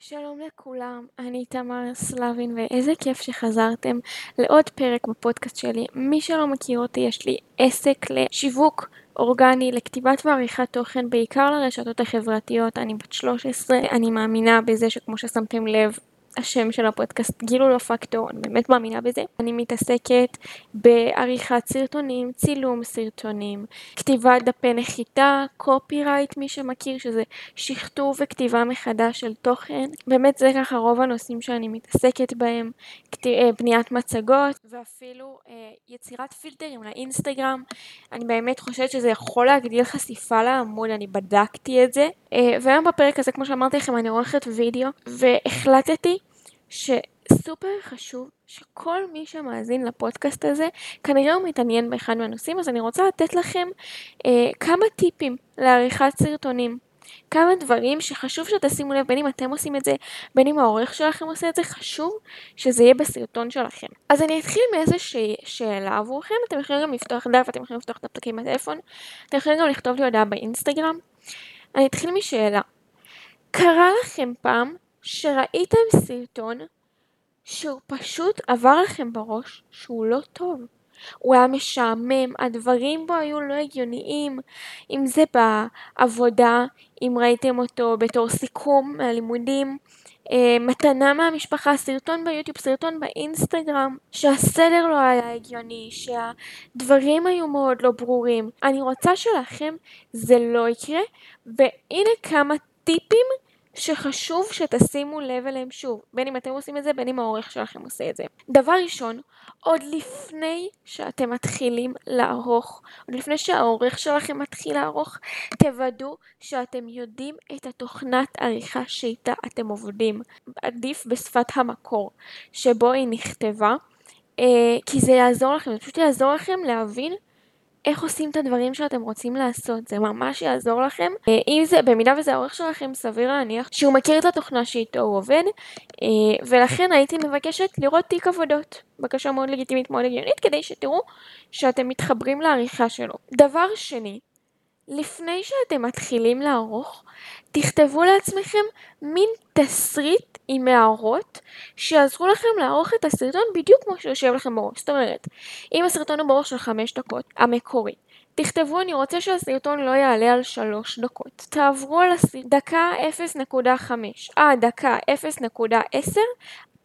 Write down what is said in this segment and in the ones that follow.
שלום לכולם, אני תמר סלבין ואיזה כיף שחזרתם לעוד פרק בפודקאסט שלי. מי שלא מכיר אותי, יש לי עסק לשיווק אורגני, לכתיבת ועריכת תוכן, בעיקר לרשתות החברתיות. אני בת 13, אני מאמינה בזה שכמו ששמתם לב, השם של הפודקאסט גילו לא פקטור, אני באמת מאמינה בזה. אני מתעסקת בעריכת סרטונים, צילום סרטונים, כתיבת דפי נחיתה, קופי רייט מי שמכיר שזה שכתוב וכתיבה מחדש של תוכן. באמת זה ככה רוב הנושאים שאני מתעסקת בהם, אה, בניית מצגות ואפילו אה, יצירת פילטרים לאינסטגרם. אני באמת חושבת שזה יכול להגדיל חשיפה לעמוד, אני בדקתי את זה. אה, והיום בפרק הזה כמו שאמרתי לכם אני עורכת וידאו והחלטתי שסופר חשוב שכל מי שמאזין לפודקאסט הזה כנראה הוא מתעניין באחד מהנושאים אז אני רוצה לתת לכם אה, כמה טיפים לעריכת סרטונים. כמה דברים שחשוב שתשימו לב בין אם אתם עושים את זה בין אם העורך שלכם עושה את זה חשוב שזה יהיה בסרטון שלכם. אז אני אתחיל מאיזושהי שאלה עבורכם אתם יכולים גם לפתוח דף אתם יכולים לפתוח את הפתקים בטלפון אתם יכולים גם לכתוב לי הודעה באינסטגרם אני אתחיל משאלה קרה לכם פעם שראיתם סרטון שהוא פשוט עבר לכם בראש שהוא לא טוב. הוא היה משעמם, הדברים בו היו לא הגיוניים, אם זה בעבודה, אם ראיתם אותו בתור סיכום מהלימודים, אה, מתנה מהמשפחה, סרטון ביוטיוב, סרטון באינסטגרם, שהסדר לא היה הגיוני, שהדברים היו מאוד לא ברורים. אני רוצה שלכם זה לא יקרה, והנה כמה טיפים שחשוב שתשימו לב אליהם שוב, בין אם אתם עושים את זה, בין אם העורך שלכם עושה את זה. דבר ראשון, עוד לפני שאתם מתחילים לערוך, עוד לפני שהעורך שלכם מתחיל לערוך, תוודאו שאתם יודעים את התוכנת עריכה שאיתה אתם עובדים. עדיף בשפת המקור שבו היא נכתבה, אה, כי זה יעזור לכם, זה פשוט יעזור לכם להבין איך עושים את הדברים שאתם רוצים לעשות, זה ממש יעזור לכם. אה, אם זה, במידה וזה העורך שלכם, סביר להניח שהוא מכיר את התוכנה שאיתו הוא עובד, אה, ולכן הייתי מבקשת לראות תיק עבודות. בקשה מאוד לגיטימית, מאוד הגיונית, כדי שתראו שאתם מתחברים לעריכה שלו. דבר שני, לפני שאתם מתחילים לערוך, תכתבו לעצמכם מין תסריט עם הערות שיעזרו לכם לערוך את הסרטון בדיוק כמו שיושב לכם בראש. זאת אומרת, אם הסרטון הוא בראש של 5 דקות, המקורי, תכתבו אני רוצה שהסרטון לא יעלה על 3 דקות. תעברו על הסרטון דקה 0.5 עד דקה 0.10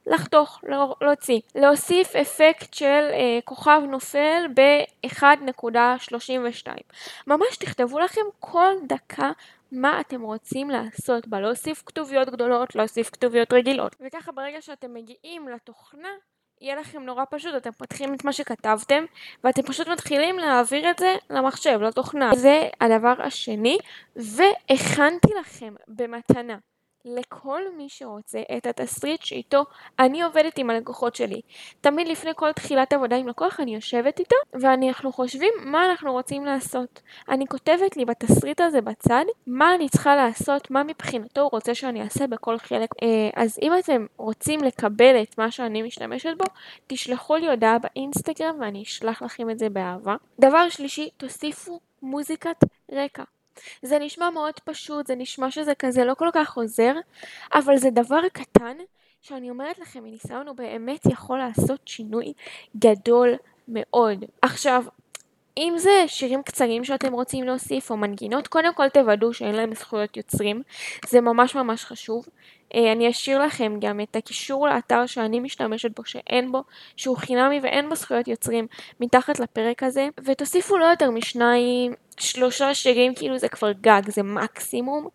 לחתוך, לא, להוציא, להוסיף אפקט של אה, כוכב נופל ב-1.32. ממש תכתבו לכם כל דקה מה אתם רוצים לעשות בה, להוסיף כתוביות גדולות, להוסיף כתוביות רגילות. וככה ברגע שאתם מגיעים לתוכנה, יהיה לכם נורא פשוט, אתם פותחים את מה שכתבתם, ואתם פשוט מתחילים להעביר את זה למחשב, לתוכנה. זה הדבר השני, והכנתי לכם במתנה לכל מי שרוצה את התסריט שאיתו אני עובדת עם הלקוחות שלי. תמיד לפני כל תחילת עבודה עם לקוח אני יושבת איתו ואנחנו חושבים מה אנחנו רוצים לעשות. אני כותבת לי בתסריט הזה בצד מה אני צריכה לעשות, מה מבחינתו הוא רוצה שאני אעשה בכל חלק. אה, אז אם אתם רוצים לקבל את מה שאני משתמשת בו, תשלחו לי הודעה באינסטגרם ואני אשלח לכם את זה באהבה. דבר שלישי, תוסיפו מוזיקת רקע. זה נשמע מאוד פשוט, זה נשמע שזה כזה לא כל כך עוזר, אבל זה דבר קטן שאני אומרת לכם מניסיון הוא באמת יכול לעשות שינוי גדול מאוד. עכשיו, אם זה שירים קצרים שאתם רוצים להוסיף או מנגינות, קודם כל תוודאו שאין להם זכויות יוצרים, זה ממש ממש חשוב. אה, אני אשאיר לכם גם את הקישור לאתר שאני משתמשת בו שאין בו, שהוא חינמי ואין בו זכויות יוצרים מתחת לפרק הזה, ותוסיפו לא יותר משניים, שלושה שירים, כאילו זה כבר גג, זה מקסימום,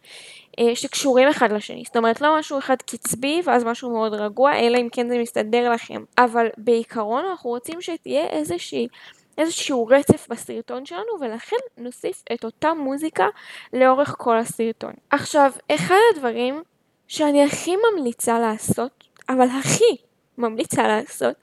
אה, שקשורים אחד לשני. זאת אומרת, לא משהו אחד קצבי ואז משהו מאוד רגוע, אלא אם כן זה מסתדר לכם. אבל בעיקרון אנחנו רוצים שתהיה איזושהי... איזשהו רצף בסרטון שלנו ולכן נוסיף את אותה מוזיקה לאורך כל הסרטון. עכשיו, אחד הדברים שאני הכי ממליצה לעשות, אבל הכי ממליצה לעשות,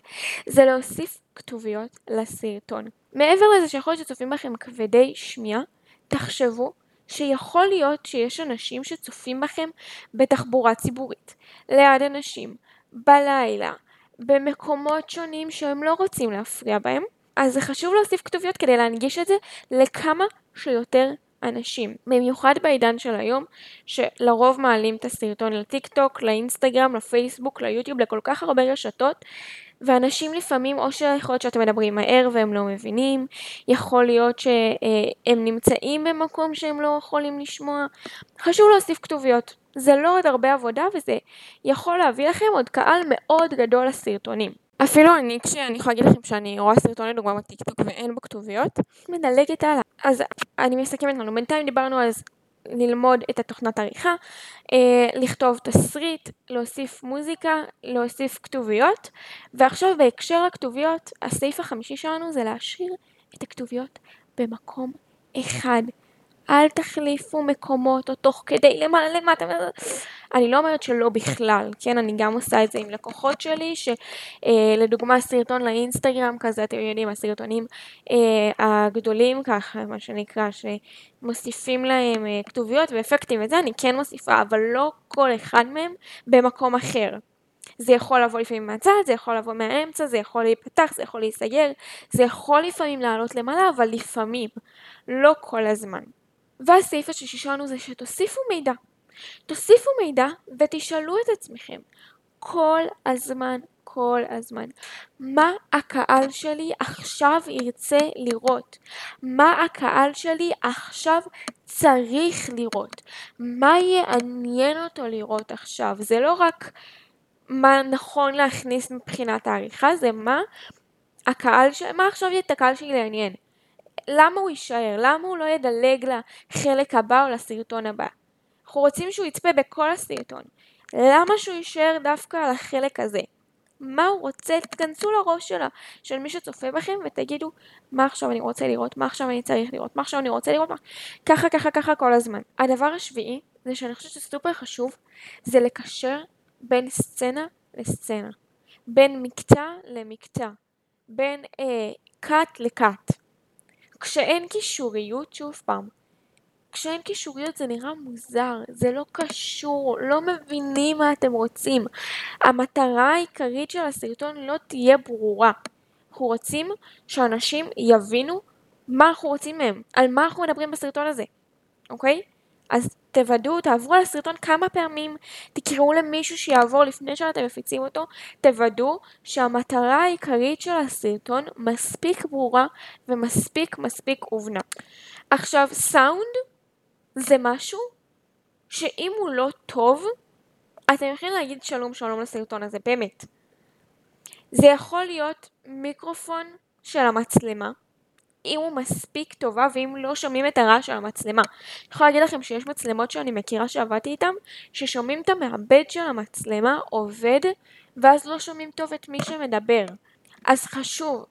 זה להוסיף כתוביות לסרטון. מעבר לזה שיכול להיות שצופים בכם כבדי שמיעה, תחשבו שיכול להיות שיש אנשים שצופים בכם בתחבורה ציבורית, ליד אנשים, בלילה, במקומות שונים שהם לא רוצים להפריע בהם, אז זה חשוב להוסיף כתוביות כדי להנגיש את זה לכמה שיותר אנשים, במיוחד בעידן של היום, שלרוב מעלים את הסרטון לטיק טוק, לאינסטגרם, לפייסבוק, ליוטיוב, לכל כך הרבה רשתות, ואנשים לפעמים, או שיכול להיות שאתם מדברים מהר והם לא מבינים, יכול להיות שהם נמצאים במקום שהם לא יכולים לשמוע. חשוב להוסיף כתוביות. זה לא עוד הרבה עבודה וזה יכול להביא לכם עוד קהל מאוד גדול לסרטונים. אפילו אני, כשאני יכולה להגיד לכם שאני רואה סרטון לדוגמה בטיקטוק ואין בו כתוביות, מדלגת הלאה. אז אני מסכמת לנו, בינתיים דיברנו על ללמוד את התוכנת עריכה, אה, לכתוב תסריט, להוסיף מוזיקה, להוסיף כתוביות, ועכשיו בהקשר לכתוביות, הסעיף החמישי שלנו זה להשאיר את הכתוביות במקום אחד. אל תחליפו מקומות או תוך כדי למעלה למטה. אני לא אומרת שלא בכלל, כן, אני גם עושה את זה עם לקוחות שלי, שלדוגמה סרטון לאינסטגרם כזה, אתם יודעים, הסרטונים אה, הגדולים ככה, מה שנקרא, שמוסיפים להם אה, כתוביות ואפקטים וזה, אני כן מוסיפה, אבל לא כל אחד מהם במקום אחר. זה יכול לבוא לפעמים מהצד, זה יכול לבוא מהאמצע, זה יכול להיפתח, זה יכול להיסגר, זה יכול לפעמים לעלות למעלה, אבל לפעמים, לא כל הזמן. והסעיף השישי שלנו זה שתוסיפו מידע. תוסיפו מידע ותשאלו את עצמכם כל הזמן, כל הזמן, מה הקהל שלי עכשיו ירצה לראות? מה הקהל שלי עכשיו צריך לראות? מה יעניין אותו לראות עכשיו? זה לא רק מה נכון להכניס מבחינת העריכה, זה מה הקהל, ש... מה עכשיו את הקהל שלי לעניין? למה הוא יישאר? למה הוא לא ידלג לחלק הבא או לסרטון הבא? אנחנו רוצים שהוא יצפה בכל הסרטון. למה שהוא יישאר דווקא על החלק הזה? מה הוא רוצה? תכנסו לראש שלה, של מי שצופה בכם ותגידו מה עכשיו אני רוצה לראות, מה עכשיו אני צריך לראות, מה עכשיו אני רוצה לראות, מה... ככה ככה ככה כל הזמן. הדבר השביעי זה שאני חושבת שסופר חשוב זה לקשר בין סצנה לסצנה, בין מקטע למקטע, בין אה, קאט לקאט. כשאין קישוריות, שוב פעם, כשאין קישוריות זה נראה מוזר, זה לא קשור, לא מבינים מה אתם רוצים. המטרה העיקרית של הסרטון לא תהיה ברורה. אנחנו רוצים שאנשים יבינו מה אנחנו רוצים מהם, על מה אנחנו מדברים בסרטון הזה, אוקיי? אז תוודאו, תעברו על הסרטון כמה פעמים, תקראו למישהו שיעבור לפני שאתם מפיצים אותו, תוודאו שהמטרה העיקרית של הסרטון מספיק ברורה ומספיק מספיק הובנה. עכשיו, סאונד זה משהו שאם הוא לא טוב, אתם יכולים להגיד שלום שלום לסרטון הזה, באמת. זה יכול להיות מיקרופון של המצלמה, אם הוא מספיק טובה ואם לא שומעים את הרעש של המצלמה. אני יכולה להגיד לכם שיש מצלמות שאני מכירה שעבדתי איתן, ששומעים את המעבד של המצלמה עובד, ואז לא שומעים טוב את מי שמדבר. אז חשוב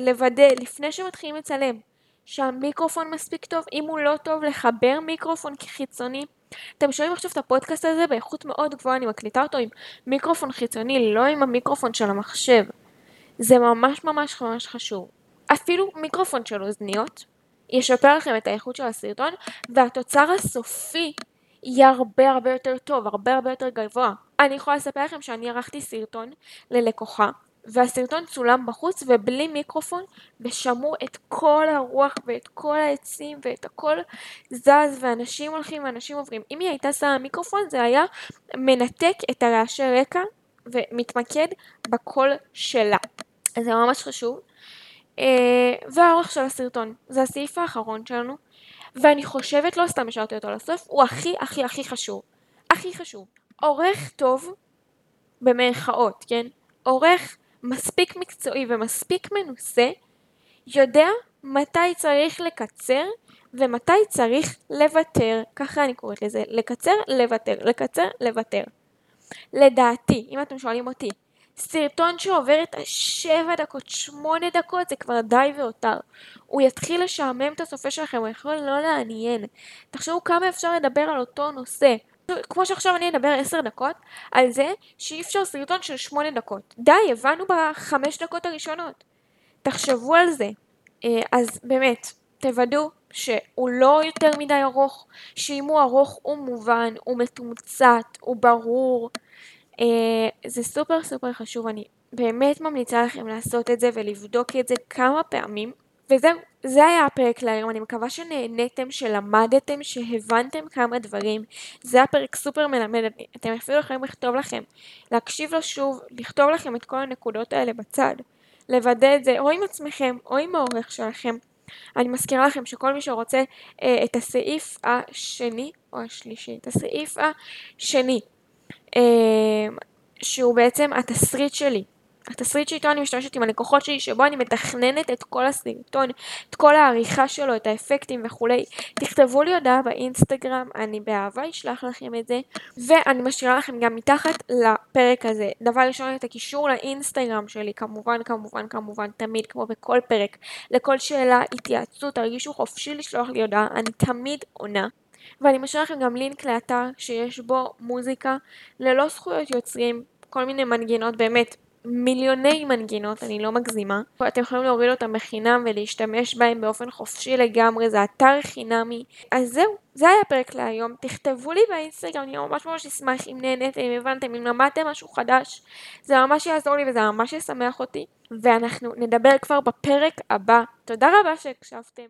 לוודא לפני שמתחילים לצלם שהמיקרופון מספיק טוב, אם הוא לא טוב לחבר מיקרופון חיצוני. אתם שומעים עכשיו את הפודקאסט הזה באיכות מאוד גבוהה, אני מקליטה אותו עם מיקרופון חיצוני, לא עם המיקרופון של המחשב. זה ממש ממש ממש חשוב. אפילו מיקרופון של אוזניות ישפר לכם את האיכות של הסרטון, והתוצר הסופי יהיה הרבה הרבה יותר טוב, הרבה הרבה יותר גבוה. אני יכולה לספר לכם שאני ערכתי סרטון ללקוחה, והסרטון צולם בחוץ ובלי מיקרופון, ושמעו את כל הרוח ואת כל העצים ואת הכל זז, ואנשים הולכים ואנשים עוברים. אם היא הייתה שמה מיקרופון זה היה מנתק את הרעשי רקע ומתמקד בקול שלה. אז זה ממש חשוב. אה, והאורך של הסרטון, זה הסעיף האחרון שלנו, ואני חושבת, לא סתם השארתי אותו לסוף, הוא הכי הכי הכי חשוב. הכי חשוב. עורך טוב, במרכאות, כן? עורך מספיק מקצועי ומספיק מנוסה, יודע מתי צריך לקצר ומתי צריך לוותר. ככה אני קוראת לזה. לקצר, לוותר. לקצר, לוותר. לדעתי, אם אתם שואלים אותי, סרטון שעובר את השבע דקות, שמונה דקות, זה כבר די והותר. הוא יתחיל לשעמם את הצופה שלכם, הוא יכול לא לעניין. תחשבו כמה אפשר לדבר על אותו נושא. כמו שעכשיו אני אדבר עשר דקות, על זה שאי אפשר סרטון של שמונה דקות. די, הבנו בחמש דקות הראשונות. תחשבו על זה. אה, אז באמת, תוודאו שהוא לא יותר מדי ארוך, שאם הוא ארוך הוא מובן, הוא מתומצת, הוא ברור. זה סופר סופר חשוב, אני באמת ממליצה לכם לעשות את זה ולבדוק את זה כמה פעמים וזהו, זה היה הפרק להיום, אני מקווה שנהניתם, שלמדתם, שהבנתם כמה דברים. זה היה פרק סופר מלמד, אתם אפילו יכולים לכתוב לכם, להקשיב לו שוב, לכתוב לכם את כל הנקודות האלה בצד, לוודא את זה או עם עצמכם או עם העורך שלכם. אני מזכירה לכם שכל מי שרוצה אה, את הסעיף השני או השלישי, את הסעיף השני, אה, שהוא בעצם התסריט שלי, התסריט שאיתו אני משתמשת עם הלקוחות שלי, שבו אני מתכננת את כל הסרטון, את כל העריכה שלו, את האפקטים וכולי. תכתבו לי הודעה באינסטגרם, אני באהבה אשלח לכם את זה, ואני משאירה לכם גם מתחת לפרק הזה, דבר ראשון את הקישור לאינסטגרם שלי, כמובן, כמובן, כמובן, תמיד, כמו בכל פרק, לכל שאלה, התייעצות, תרגישו חופשי לשלוח לי הודעה, אני תמיד עונה. ואני משאיר לכם גם לינק לאתר שיש בו מוזיקה ללא זכויות יוצרים, כל מיני מנגינות באמת מיליוני מנגינות, אני לא מגזימה. אתם יכולים להוריד אותם בחינם ולהשתמש בהם באופן חופשי לגמרי, זה אתר חינמי. אז זהו, זה היה הפרק להיום. תכתבו לי באינסטגרם, אני ממש ממש אשמח אם נהניתם, אם הבנתם, אם למדתם משהו חדש. זה ממש יעזור לי וזה ממש ישמח אותי. ואנחנו נדבר כבר בפרק הבא. תודה רבה שהקשבתם.